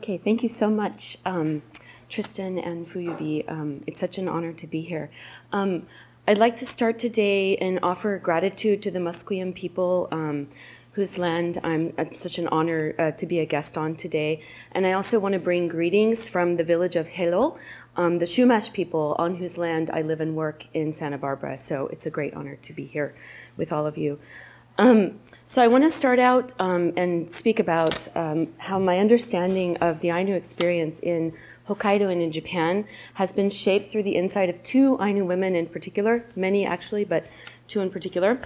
Okay, thank you so much, um, Tristan and Fuyubi. Um, it's such an honor to be here. Um, I'd like to start today and offer gratitude to the Musqueam people um, whose land I'm it's such an honor uh, to be a guest on today. And I also want to bring greetings from the village of Helo, um, the Chumash people on whose land I live and work in Santa Barbara. So it's a great honor to be here with all of you. Um, so I want to start out um, and speak about um, how my understanding of the Ainu experience in Hokkaido and in Japan has been shaped through the insight of two Ainu women in particular, many actually, but two in particular.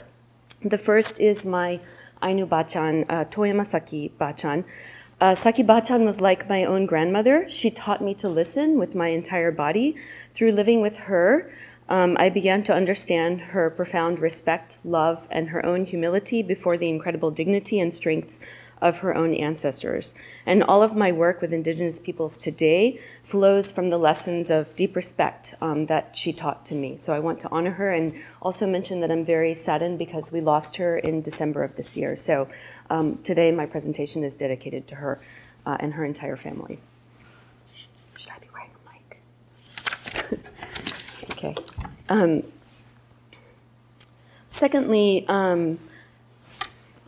The first is my Ainu Bachan, uh, Toyama Saki Bachan. Uh, Saki Bachan was like my own grandmother. She taught me to listen with my entire body. Through living with her, um, I began to understand her profound respect, love, and her own humility before the incredible dignity and strength of her own ancestors. And all of my work with Indigenous peoples today flows from the lessons of deep respect um, that she taught to me. So I want to honor her and also mention that I'm very saddened because we lost her in December of this year. So um, today my presentation is dedicated to her uh, and her entire family. Should I be wearing a mic? okay. Um, secondly, um,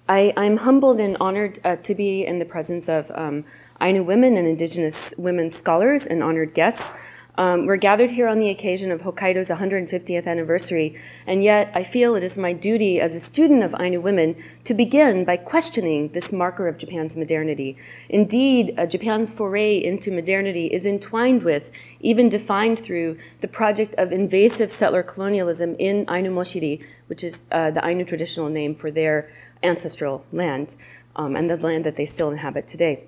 I, am humbled and honored uh, to be in the presence of um, Ainu women and Indigenous women scholars and honored guests. Um, we're gathered here on the occasion of Hokkaido's 150th anniversary, and yet I feel it is my duty as a student of Ainu women to begin by questioning this marker of Japan's modernity. Indeed, uh, Japan's foray into modernity is entwined with, even defined through, the project of invasive settler colonialism in Ainu Moshiri, which is uh, the Ainu traditional name for their ancestral land um, and the land that they still inhabit today.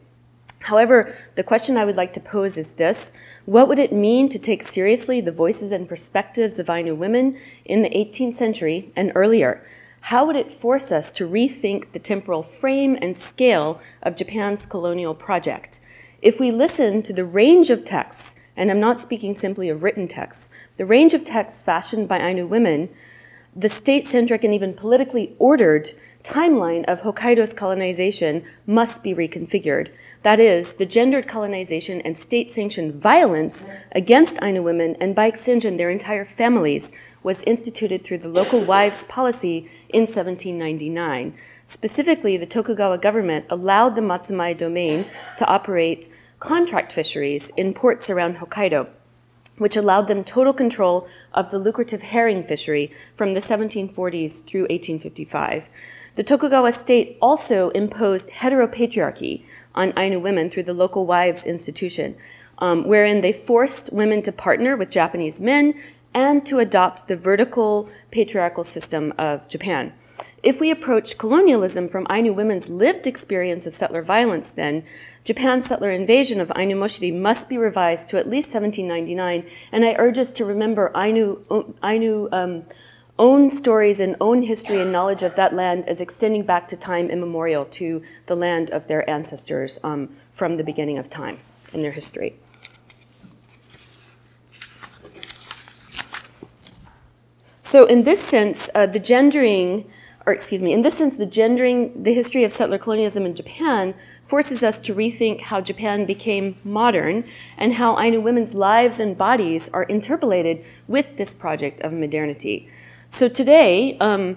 However, the question I would like to pose is this What would it mean to take seriously the voices and perspectives of Ainu women in the 18th century and earlier? How would it force us to rethink the temporal frame and scale of Japan's colonial project? If we listen to the range of texts, and I'm not speaking simply of written texts, the range of texts fashioned by Ainu women, the state centric and even politically ordered timeline of Hokkaido's colonization must be reconfigured. That is, the gendered colonization and state sanctioned violence against Ainu women, and by extension their entire families, was instituted through the local wives policy in 1799. Specifically, the Tokugawa government allowed the Matsumae domain to operate contract fisheries in ports around Hokkaido, which allowed them total control of the lucrative herring fishery from the 1740s through 1855. The Tokugawa state also imposed heteropatriarchy on Ainu women through the local wives institution, um, wherein they forced women to partner with Japanese men and to adopt the vertical patriarchal system of Japan. If we approach colonialism from Ainu women's lived experience of settler violence, then Japan's settler invasion of Ainu Moshiri must be revised to at least 1799, and I urge us to remember Ainu, Ainu um, own stories and own history and knowledge of that land as extending back to time immemorial to the land of their ancestors um, from the beginning of time in their history. So, in this sense, uh, the gendering, or excuse me, in this sense, the gendering, the history of settler colonialism in Japan forces us to rethink how Japan became modern and how Ainu women's lives and bodies are interpolated with this project of modernity. So today, um,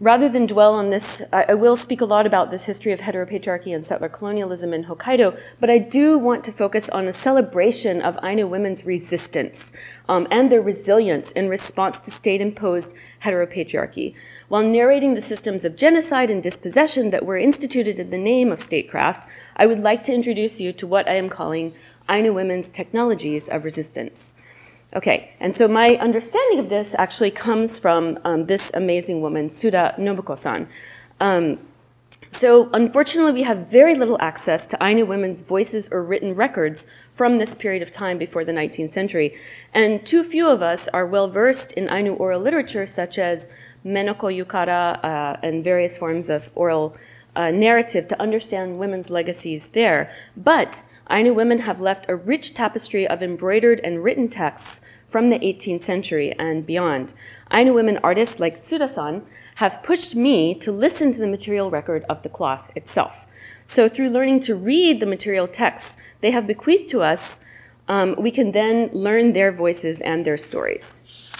rather than dwell on this, I, will speak a lot about this history of heteropatriarchy and settler colonialism in Hokkaido, but I do want to focus on a celebration of Ainu women's resistance um, and their resilience in response to state imposed heteropatriarchy. While narrating the systems of genocide and dispossession that were instituted in the name of statecraft, I would like to introduce you to what I am calling Ainu women's technologies of resistance. Okay, and so my understanding of this actually comes from um, this amazing woman, Tsuda Nobuko-san. Um, so unfortunately, we have very little access to Ainu women's voices or written records from this period of time before the 19th century, and too few of us are well versed in Ainu oral literature, such as Menoko Yukara uh, and various forms of oral uh, narrative, to understand women's legacies there. But Ainu women have left a rich tapestry of embroidered and written texts from the 18th century and beyond. Ainu women artists like Tsuda-san have pushed me to listen to the material record of the cloth itself. So through learning to read the material texts they have bequeathed to us, um, we can then learn their voices and their stories.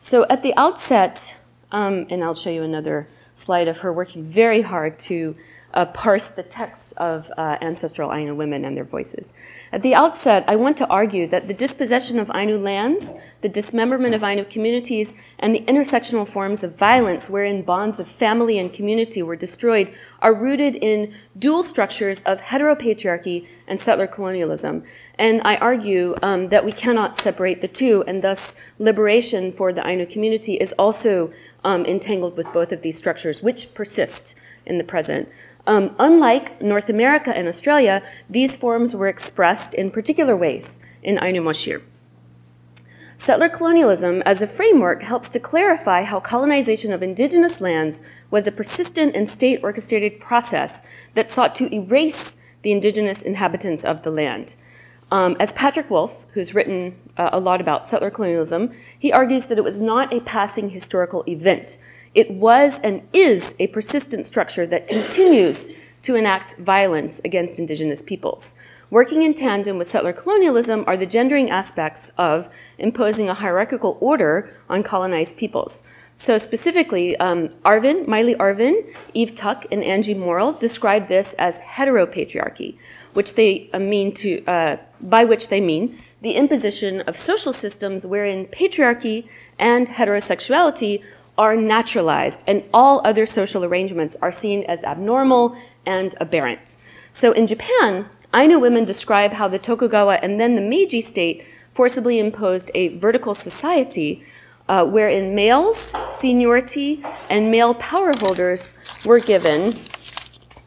So at the outset, um, and I'll show you another slide of her working very hard to uh, parse the texts of uh, ancestral Ainu women and their voices. At the outset, I want to argue that the dispossession of Ainu lands, the dismemberment of Ainu communities, and the intersectional forms of violence wherein bonds of family and community were destroyed are rooted in dual structures of heteropatriarchy and settler colonialism. And I argue um, that we cannot separate the two, and thus liberation for the Ainu community is also um, entangled with both of these structures, which persist in the present. Um, unlike North America and Australia, these forms were expressed in particular ways in Ainu Moshir. Settler colonialism as a framework helps to clarify how colonization of indigenous lands was a persistent and state orchestrated process that sought to erase the indigenous inhabitants of the land. Um, as Patrick Wolfe, who's written uh, a lot about settler colonialism, he argues that it was not a passing historical event, it was and is a persistent structure that continues to enact violence against indigenous peoples. Working in tandem with settler colonialism are the gendering aspects of imposing a hierarchical order on colonized peoples. So specifically, um, Arvin, Maile Arvin, Eve Tuck, and Angie Morrill describe this as heteropatriarchy, which they uh, mean to, uh, by which they mean the imposition of social systems wherein patriarchy and heterosexuality are naturalized, and all other social arrangements are seen as abnormal and aberrant. So in Japan, Ainu women describe how the Tokugawa and then the Meiji state forcibly imposed a vertical society uh, wherein males, seniority, and male power holders were given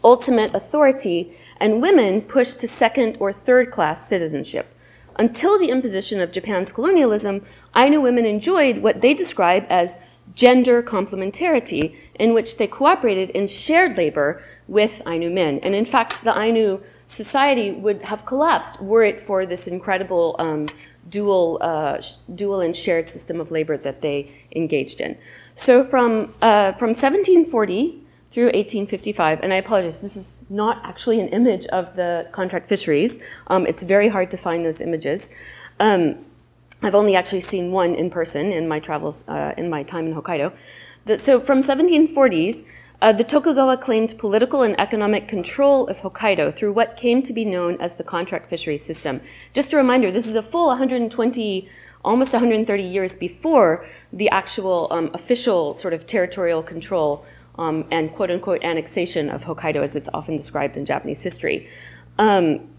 ultimate authority, and women pushed to second or third class citizenship. Until the imposition of Japan's colonialism, Ainu women enjoyed what they describe as gender complementarity, in which they cooperated in shared labor with Ainu men. And in fact, the Ainu society would have collapsed were it for this incredible um, dual, uh, dual and shared system of labor that they engaged in. So from, uh, from 1740 through 1855, and I apologize, this is not actually an image of the contract fisheries. Um, it's very hard to find those images. Um, I've only actually seen one in person in my travels, uh, in my time in Hokkaido. The, so from 1740s, uh, the Tokugawa claimed political and economic control of Hokkaido through what came to be known as the contract fishery system. Just a reminder, this is a full 120, almost 130 years before the actual um, official sort of territorial control um, and quote unquote annexation of Hokkaido as it's often described in Japanese history. Um,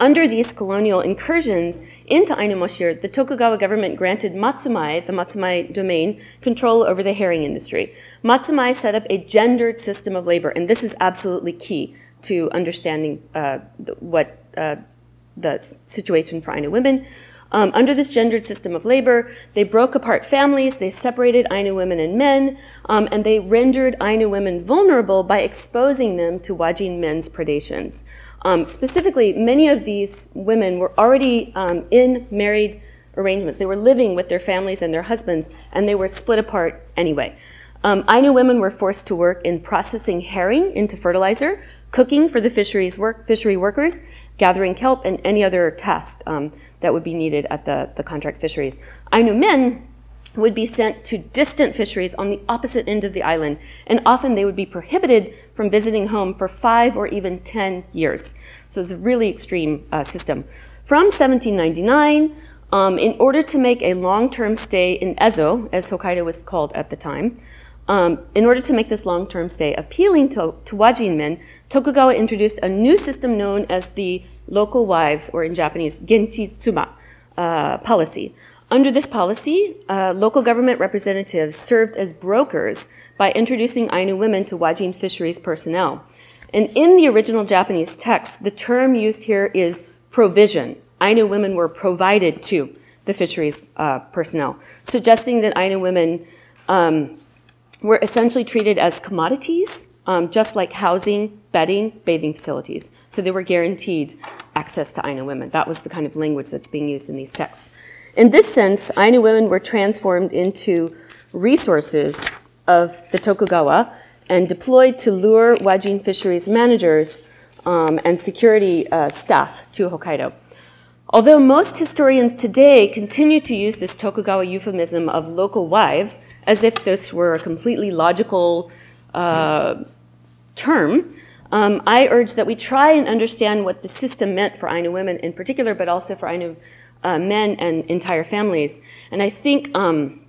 under these colonial incursions into Ainu Moshir, the Tokugawa government granted Matsumae, the Matsumae domain, control over the herring industry. Matsumae set up a gendered system of labor, and this is absolutely key to understanding uh, what uh, the situation for Ainu women. Um, under this gendered system of labor, they broke apart families, they separated Ainu women and men, um, and they rendered Ainu women vulnerable by exposing them to Wajin men's predations. Um, specifically, many of these women were already um, in married arrangements. They were living with their families and their husbands, and they were split apart anyway. Um, Ainu women were forced to work in processing herring into fertilizer, cooking for the fisheries work, fishery workers, gathering kelp, and any other task um, that would be needed at the, the contract fisheries. Ainu men would be sent to distant fisheries on the opposite end of the island, and often they would be prohibited from visiting home for five or even 10 years. So it's a really extreme uh, system. From 1799, um, in order to make a long term stay in Ezo, as Hokkaido was called at the time, um, in order to make this long term stay appealing to, to Wajin men, Tokugawa introduced a new system known as the local wives, or in Japanese, genchi tsuma uh, policy. Under this policy, uh, local government representatives served as brokers by introducing Ainu women to Wajin fisheries personnel. And in the original Japanese text, the term used here is provision. Ainu women were provided to the fisheries uh, personnel, suggesting that Ainu women um, were essentially treated as commodities, um, just like housing, bedding, bathing facilities. So they were guaranteed access to Ainu women. That was the kind of language that's being used in these texts. In this sense, Ainu women were transformed into resources of the Tokugawa and deployed to lure Wajin fisheries managers um, and security uh, staff to Hokkaido. Although most historians today continue to use this Tokugawa euphemism of local wives as if this were a completely logical uh, term, um, I urge that we try and understand what the system meant for Ainu women in particular, but also for Ainu uh, men and entire families. And I think um,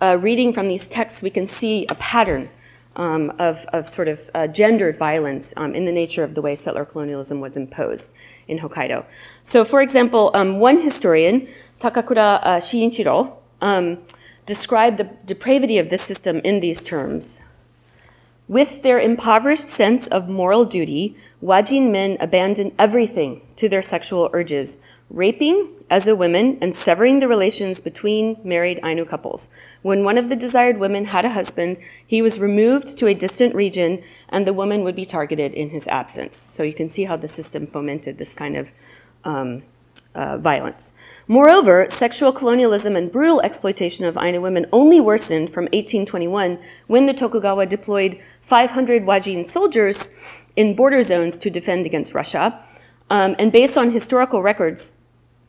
uh, reading from these texts, we can see a pattern um, of, of, sort of uh, gendered violence um, in the nature of the way settler colonialism was imposed in Hokkaido. So, for example, um, one historian, Takakura uh, Shinichiro, um, described the depravity of this system in these terms. With their impoverished sense of moral duty, Wajin men abandon everything to their sexual urges, raping as a woman and severing the relations between married Ainu couples. When one of the desired women had a husband, he was removed to a distant region and the woman would be targeted in his absence. So you can see how the system fomented this kind of um, uh, violence. Moreover, sexual colonialism and brutal exploitation of Ainu women only worsened from 1821 when the Tokugawa deployed 500 Wajin soldiers in border zones to defend against Russia. Um, and based on historical records,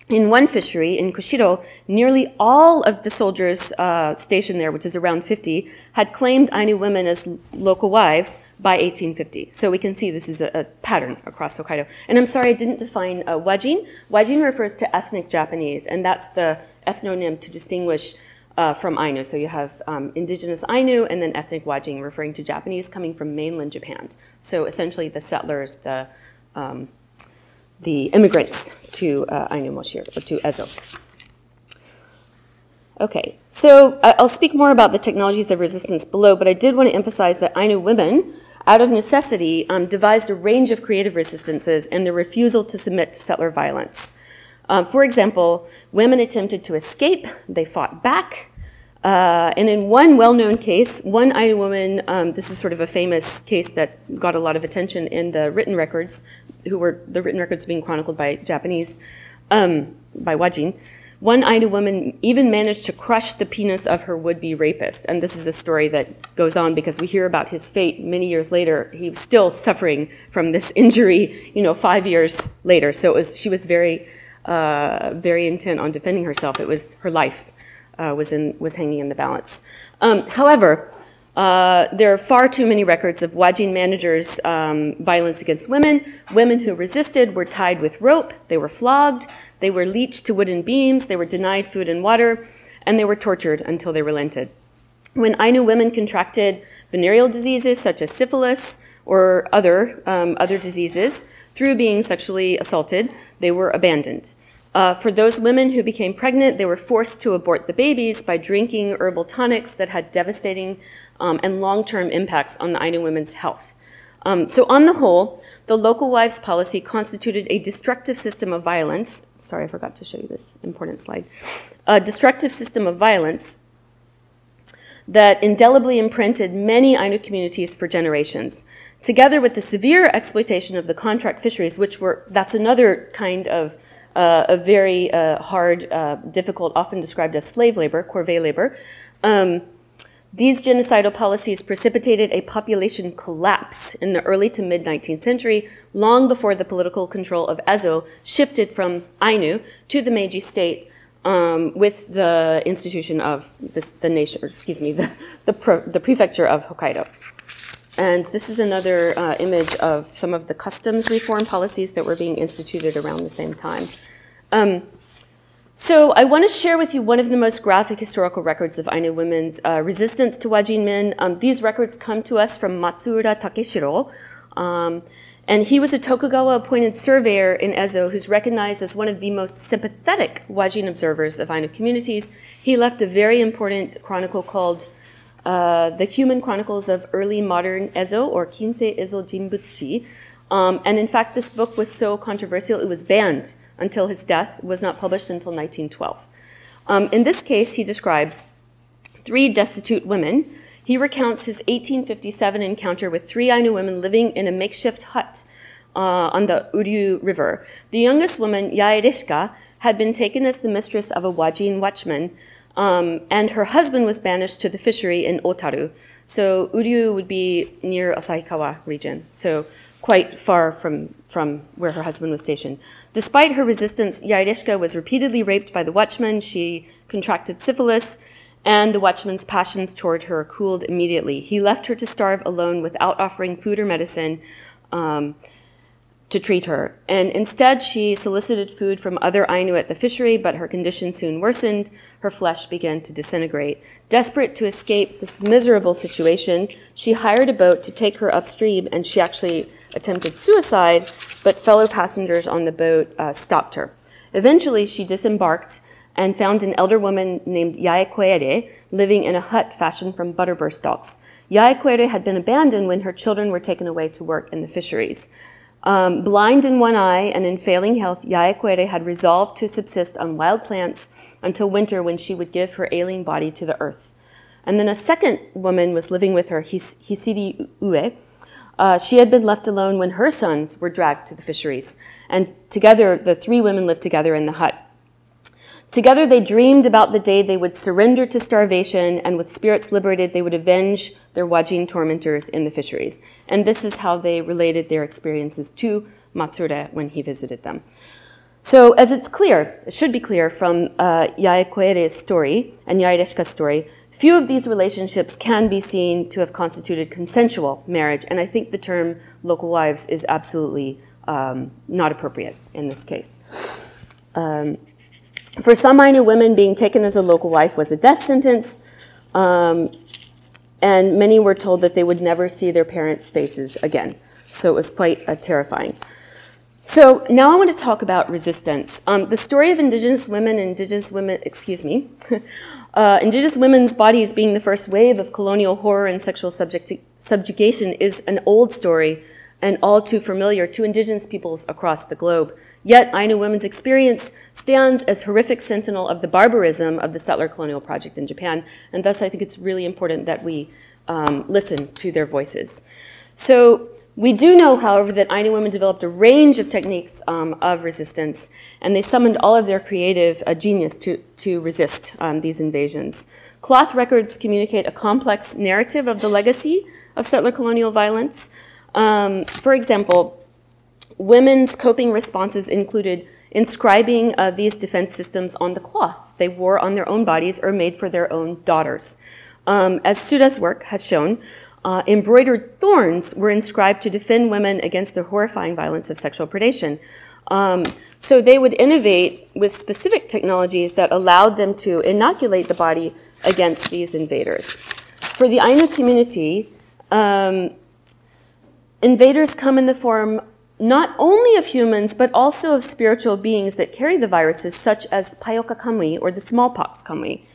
in one fishery in Kushiro, nearly all of the soldiers uh, stationed there, which is around 50, had claimed Ainu women as local wives by 1850. So we can see this is a, a pattern across Hokkaido. And I'm sorry I didn't define uh, Wajin. Wajin refers to ethnic Japanese, and that's the ethnonym to distinguish uh, from Ainu. So you have um, indigenous Ainu and then ethnic Wajin, referring to Japanese coming from mainland Japan. So essentially the settlers, the um, the immigrants to uh, Ainu Moshir, or to Ezo. Okay, so I'll speak more about the technologies of resistance below, but I did want to emphasize that Ainu women, out of necessity, um, devised a range of creative resistances and the refusal to submit to settler violence. Um, for example, women attempted to escape, they fought back, uh, and in one well known case, one Ainu woman, um, this is sort of a famous case that got a lot of attention in the written records, who were the written records being chronicled by Japanese, um, by Wajin. One Ainu woman even managed to crush the penis of her would be rapist. And this is a story that goes on because we hear about his fate many years later. He was still suffering from this injury, you know, five years later. So it was, she was very, uh, very intent on defending herself. It was her life uh, was, in, was hanging in the balance. Um, however, uh, there are far too many records of Wajin managers' um, violence against women. Women who resisted were tied with rope, they were flogged, they were leached to wooden beams, they were denied food and water, and they were tortured until they relented. When Ainu women contracted venereal diseases such as syphilis or other, um, other diseases through being sexually assaulted, they were abandoned. Uh, for those women who became pregnant, they were forced to abort the babies by drinking herbal tonics that had devastating um, and long term impacts on the Ainu women's health. Um, so, on the whole, the local wives policy constituted a destructive system of violence. Sorry, I forgot to show you this important slide. A destructive system of violence that indelibly imprinted many Ainu communities for generations. Together with the severe exploitation of the contract fisheries, which were, that's another kind of uh, a very uh, hard, uh, difficult, often described as slave labor, corvée labor. Um, these genocidal policies precipitated a population collapse in the early to mid 19th century, long before the political control of Ezo shifted from Ainu to the Meiji state um, with the institution of this, the nation, excuse me, the, the, the, prefecture of Hokkaido. And this is another uh, image of some of the customs reform policies that were being instituted around the same time. Um, so I want to share with you one of the most graphic historical records of Ainu women's uh, resistance to Wajin men. Um, these records come to us from Matsuura Takeshiro. Um, and he was a Tokugawa appointed surveyor in Ezo who's recognized as one of the most sympathetic Wajin observers of Ainu communities. He left a very important chronicle called uh, the Human Chronicles of Early Modern Ezo, or Kinsei Ezo Jinbutsu. Um, and in fact, this book was so controversial, it was banned until his death, was not published until 1912. Um, in this case, he describes three destitute women. He recounts his 1857 encounter with three Ainu women living in a makeshift hut uh, on the Uryu River. The youngest woman, Yairishka, had been taken as the mistress of a Wajin watchman Um, and her husband was banished to the fishery in Otaru. So Uryu would be near Asahikawa region, so quite far from, from where her husband was stationed. Despite her resistance, Yairishka was repeatedly raped by the watchman. She contracted syphilis, and the watchman's passions toward her cooled immediately. He left her to starve alone without offering food or medicine. Um, to treat her. And instead, she solicited food from other Ainu at the fishery, but her condition soon worsened. Her flesh began to disintegrate. Desperate to escape this miserable situation, she hired a boat to take her upstream, and she actually attempted suicide, but fellow passengers on the boat uh, stopped her. Eventually, she disembarked and found an elder woman named Yaekwere living in a hut fashioned from butterbur stalks. Yaekwere had been abandoned when her children were taken away to work in the fisheries. Um, blind in one eye and in failing health, Yaekwere had resolved to subsist on wild plants until winter when she would give her ailing body to the earth. And then a second woman was living with her, His- Hisiri Ue. Uh, she had been left alone when her sons were dragged to the fisheries. And together, the three women lived together in the hut. Together they dreamed about the day they would surrender to starvation, and with spirits liberated, they would avenge their Wajin tormentors in the fisheries. And this is how they related their experiences to Matsuura when he visited them. So, as it's clear, it should be clear from uh, Yaekwere's story and Yaireshka's story, few of these relationships can be seen to have constituted consensual marriage, and I think the term local wives is absolutely um, not appropriate in this case. Um, for some Ainu women, being taken as a local wife was a death sentence, um, and many were told that they would never see their parents' faces again. So it was quite uh, terrifying. So now I want to talk about resistance. Um, the story of indigenous women, indigenous women, excuse me, uh, indigenous women's bodies being the first wave of colonial horror and sexual subjugation is an old story and all too familiar to indigenous peoples across the globe. Yet, Ainu women's experience stands as horrific sentinel of the barbarism of the settler colonial project in Japan, and thus I think it's really important that we um, listen to their voices. So, we do know, however, that Ainu women developed a range of techniques um, of resistance, and they summoned all of their creative uh, genius to, to resist um, these invasions. Cloth records communicate a complex narrative of the legacy of settler colonial violence. Um, for example, Women's coping responses included inscribing uh, these defense systems on the cloth they wore on their own bodies or made for their own daughters. Um, as Tsuda's work has shown, uh, embroidered thorns were inscribed to defend women against the horrifying violence of sexual predation. Um, so they would innovate with specific technologies that allowed them to inoculate the body against these invaders. For the Ainu community, um, invaders come in the form not only of humans, but also of spiritual beings that carry the viruses, such as the Paioka kamui or the smallpox kamui.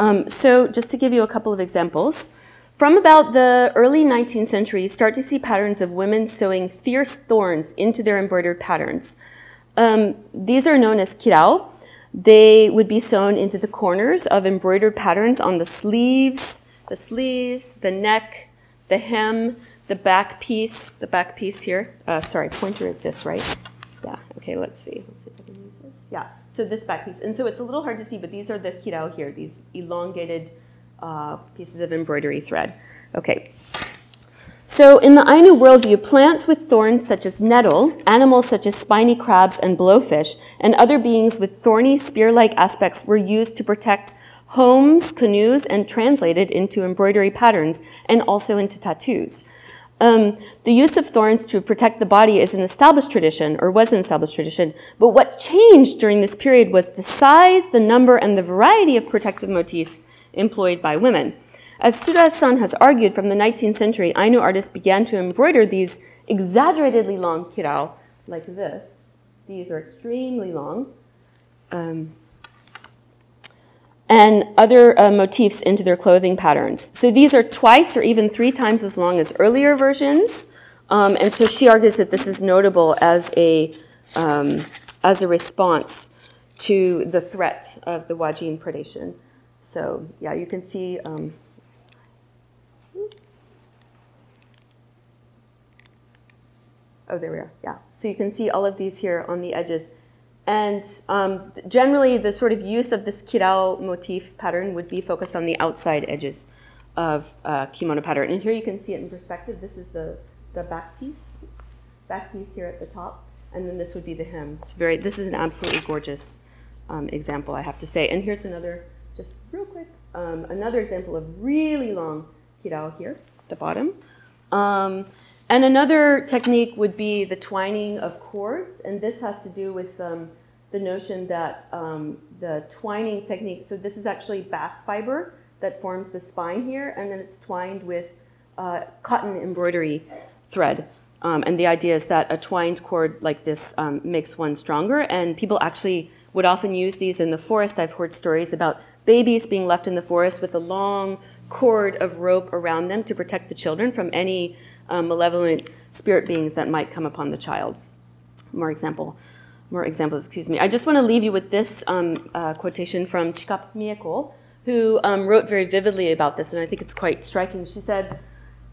Um, so, just to give you a couple of examples, from about the early 19th century, you start to see patterns of women sewing fierce thorns into their embroidered patterns. Um, these are known as kirao. They would be sewn into the corners of embroidered patterns on the sleeves, the sleeves, the neck, the hem, the back piece, the back piece here, uh, sorry, pointer is this, right? Yeah, okay, let's see. Let's see if I can use this. Yeah, so this back piece. And so it's a little hard to see, but these are the kirao here, these elongated uh, pieces of embroidery thread. Okay. So, in the Ainu worldview, plants with thorns such as nettle, animals such as spiny crabs and blowfish, and other beings with thorny spear like aspects were used to protect homes, canoes, and translated into embroidery patterns and also into tattoos. Um, the use of thorns to protect the body is an established tradition, or was an established tradition, but what changed during this period was the size, the number, and the variety of protective motifs employed by women. As Tsuda-san has argued, from the 19th century, Ainu artists began to embroider these exaggeratedly long kirao, like this. These are extremely long. Um, and other uh, motifs into their clothing patterns. So these are twice or even three times as long as earlier versions. Um, and so she argues that this is notable as a, um, as a response to the threat of the Wajin predation. So, yeah, you can see. Um, oh, there we are. Yeah. So you can see all of these here on the edges. and um, generally, the sort of use of this kirao motif pattern would be focused on the outside edges of uh, kimono pattern. And here you can see it in perspective. This is the, the back piece, back piece here at the top, and then this would be the hem. It's very. This is an absolutely gorgeous um, example, I have to say. And here's another, just real quick, um, another example of really long kirao here at the bottom. Um, and another technique would be the twining of cords, and this has to do with um, the notion that um, the twining technique, so this is actually bass fiber that forms the spine here, and then it's twined with uh, cotton embroidery thread. Um, and the idea is that a twined cord like this um, makes one stronger, and people actually would often use these in the forest. I've heard stories about babies being left in the forest with a long cord of rope around them to protect the children from any um, malevolent spirit beings that might come upon the child. More example, more examples. Excuse me. I just want to leave you with this um, uh, quotation from Chikap Mieko, who um, wrote very vividly about this, and I think it's quite striking. She said.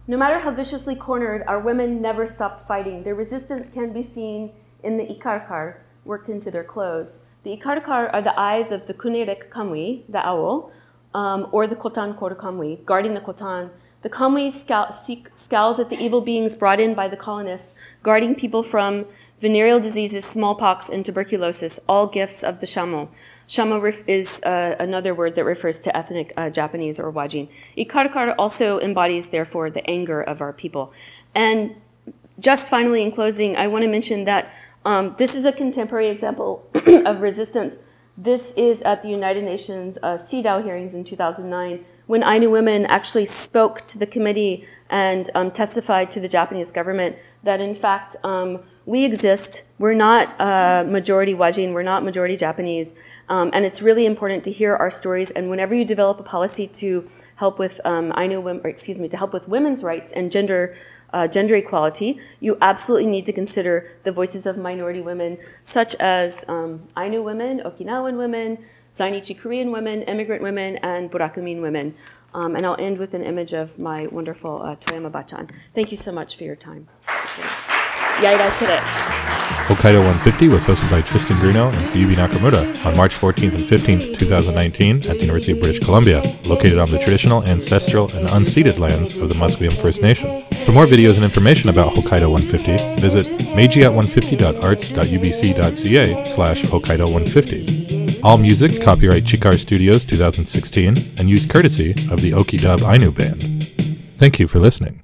No matter how viciously cornered, our women never stopped fighting. Their resistance can be seen in the ikarkar worked into their clothes. The ikarkar are the eyes of the kunerek kamui, the owl, um, or the kotan koru kamui, guarding the kotan the Kamui scowls at the evil beings brought in by the colonists, guarding people from venereal diseases, smallpox, and tuberculosis, all gifts of the Shamo. Shamo is uh, another word that refers to ethnic uh, Japanese or Wajin. Ikarkar also embodies, therefore, the anger of our people. And just finally, in closing, I want to mention that um, this is a contemporary example of resistance. This is at the United Nations uh, CEDAW hearings in 2009 when Ainu women actually spoke to the committee and um, testified to the Japanese government that in fact um, we exist. We're not uh, majority Wajin, we're not majority Japanese, um, and it's really important to hear our stories. And whenever you develop a policy to help with um, Ainu women, or excuse me, to help with women's rights and gender. Uh, gender equality, you absolutely need to consider the voices of minority women, such as um, Ainu women, Okinawan women, Zainichi Korean women, immigrant women, and Burakumin women. Um, and I'll end with an image of my wonderful uh, Toyama Bachan. Thank you so much for your time. Hokkaido 150 was hosted by Tristan Grunow and Fuyubi Nakamura on March 14th and 15th, 2019 at the University of British Columbia, located on the traditional, ancestral, and unceded lands of the Musqueam First Nation. For more videos and information about Hokkaido 150, visit meiji at150.arts.ubc.ca slash Hokkaido 150. All music copyright Chikar Studios 2016 and used courtesy of the Oki Dub Ainu Band. Thank you for listening.